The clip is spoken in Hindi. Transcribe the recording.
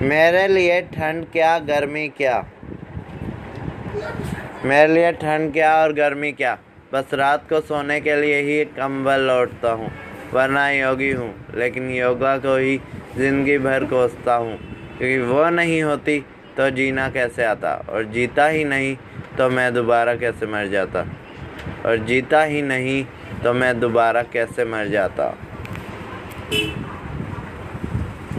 मेरे लिए ठंड क्या, गर्मी क्या? मेरे लिए ठंड क्या और गर्मी क्या? बस रात को सोने के लिए ही कंबल लौटता हूँ, वरना योगी हूँ, लेकिन योगा को ही ज़िंदगी भर कोसता हूँ, क्योंकि वो नहीं होती तो जीना कैसे आता? और जीता ही नहीं तो मैं दोबारा कैसे मर जाता? और जीता ही नहीं तो मैं दोबारा कैसे मर जाता?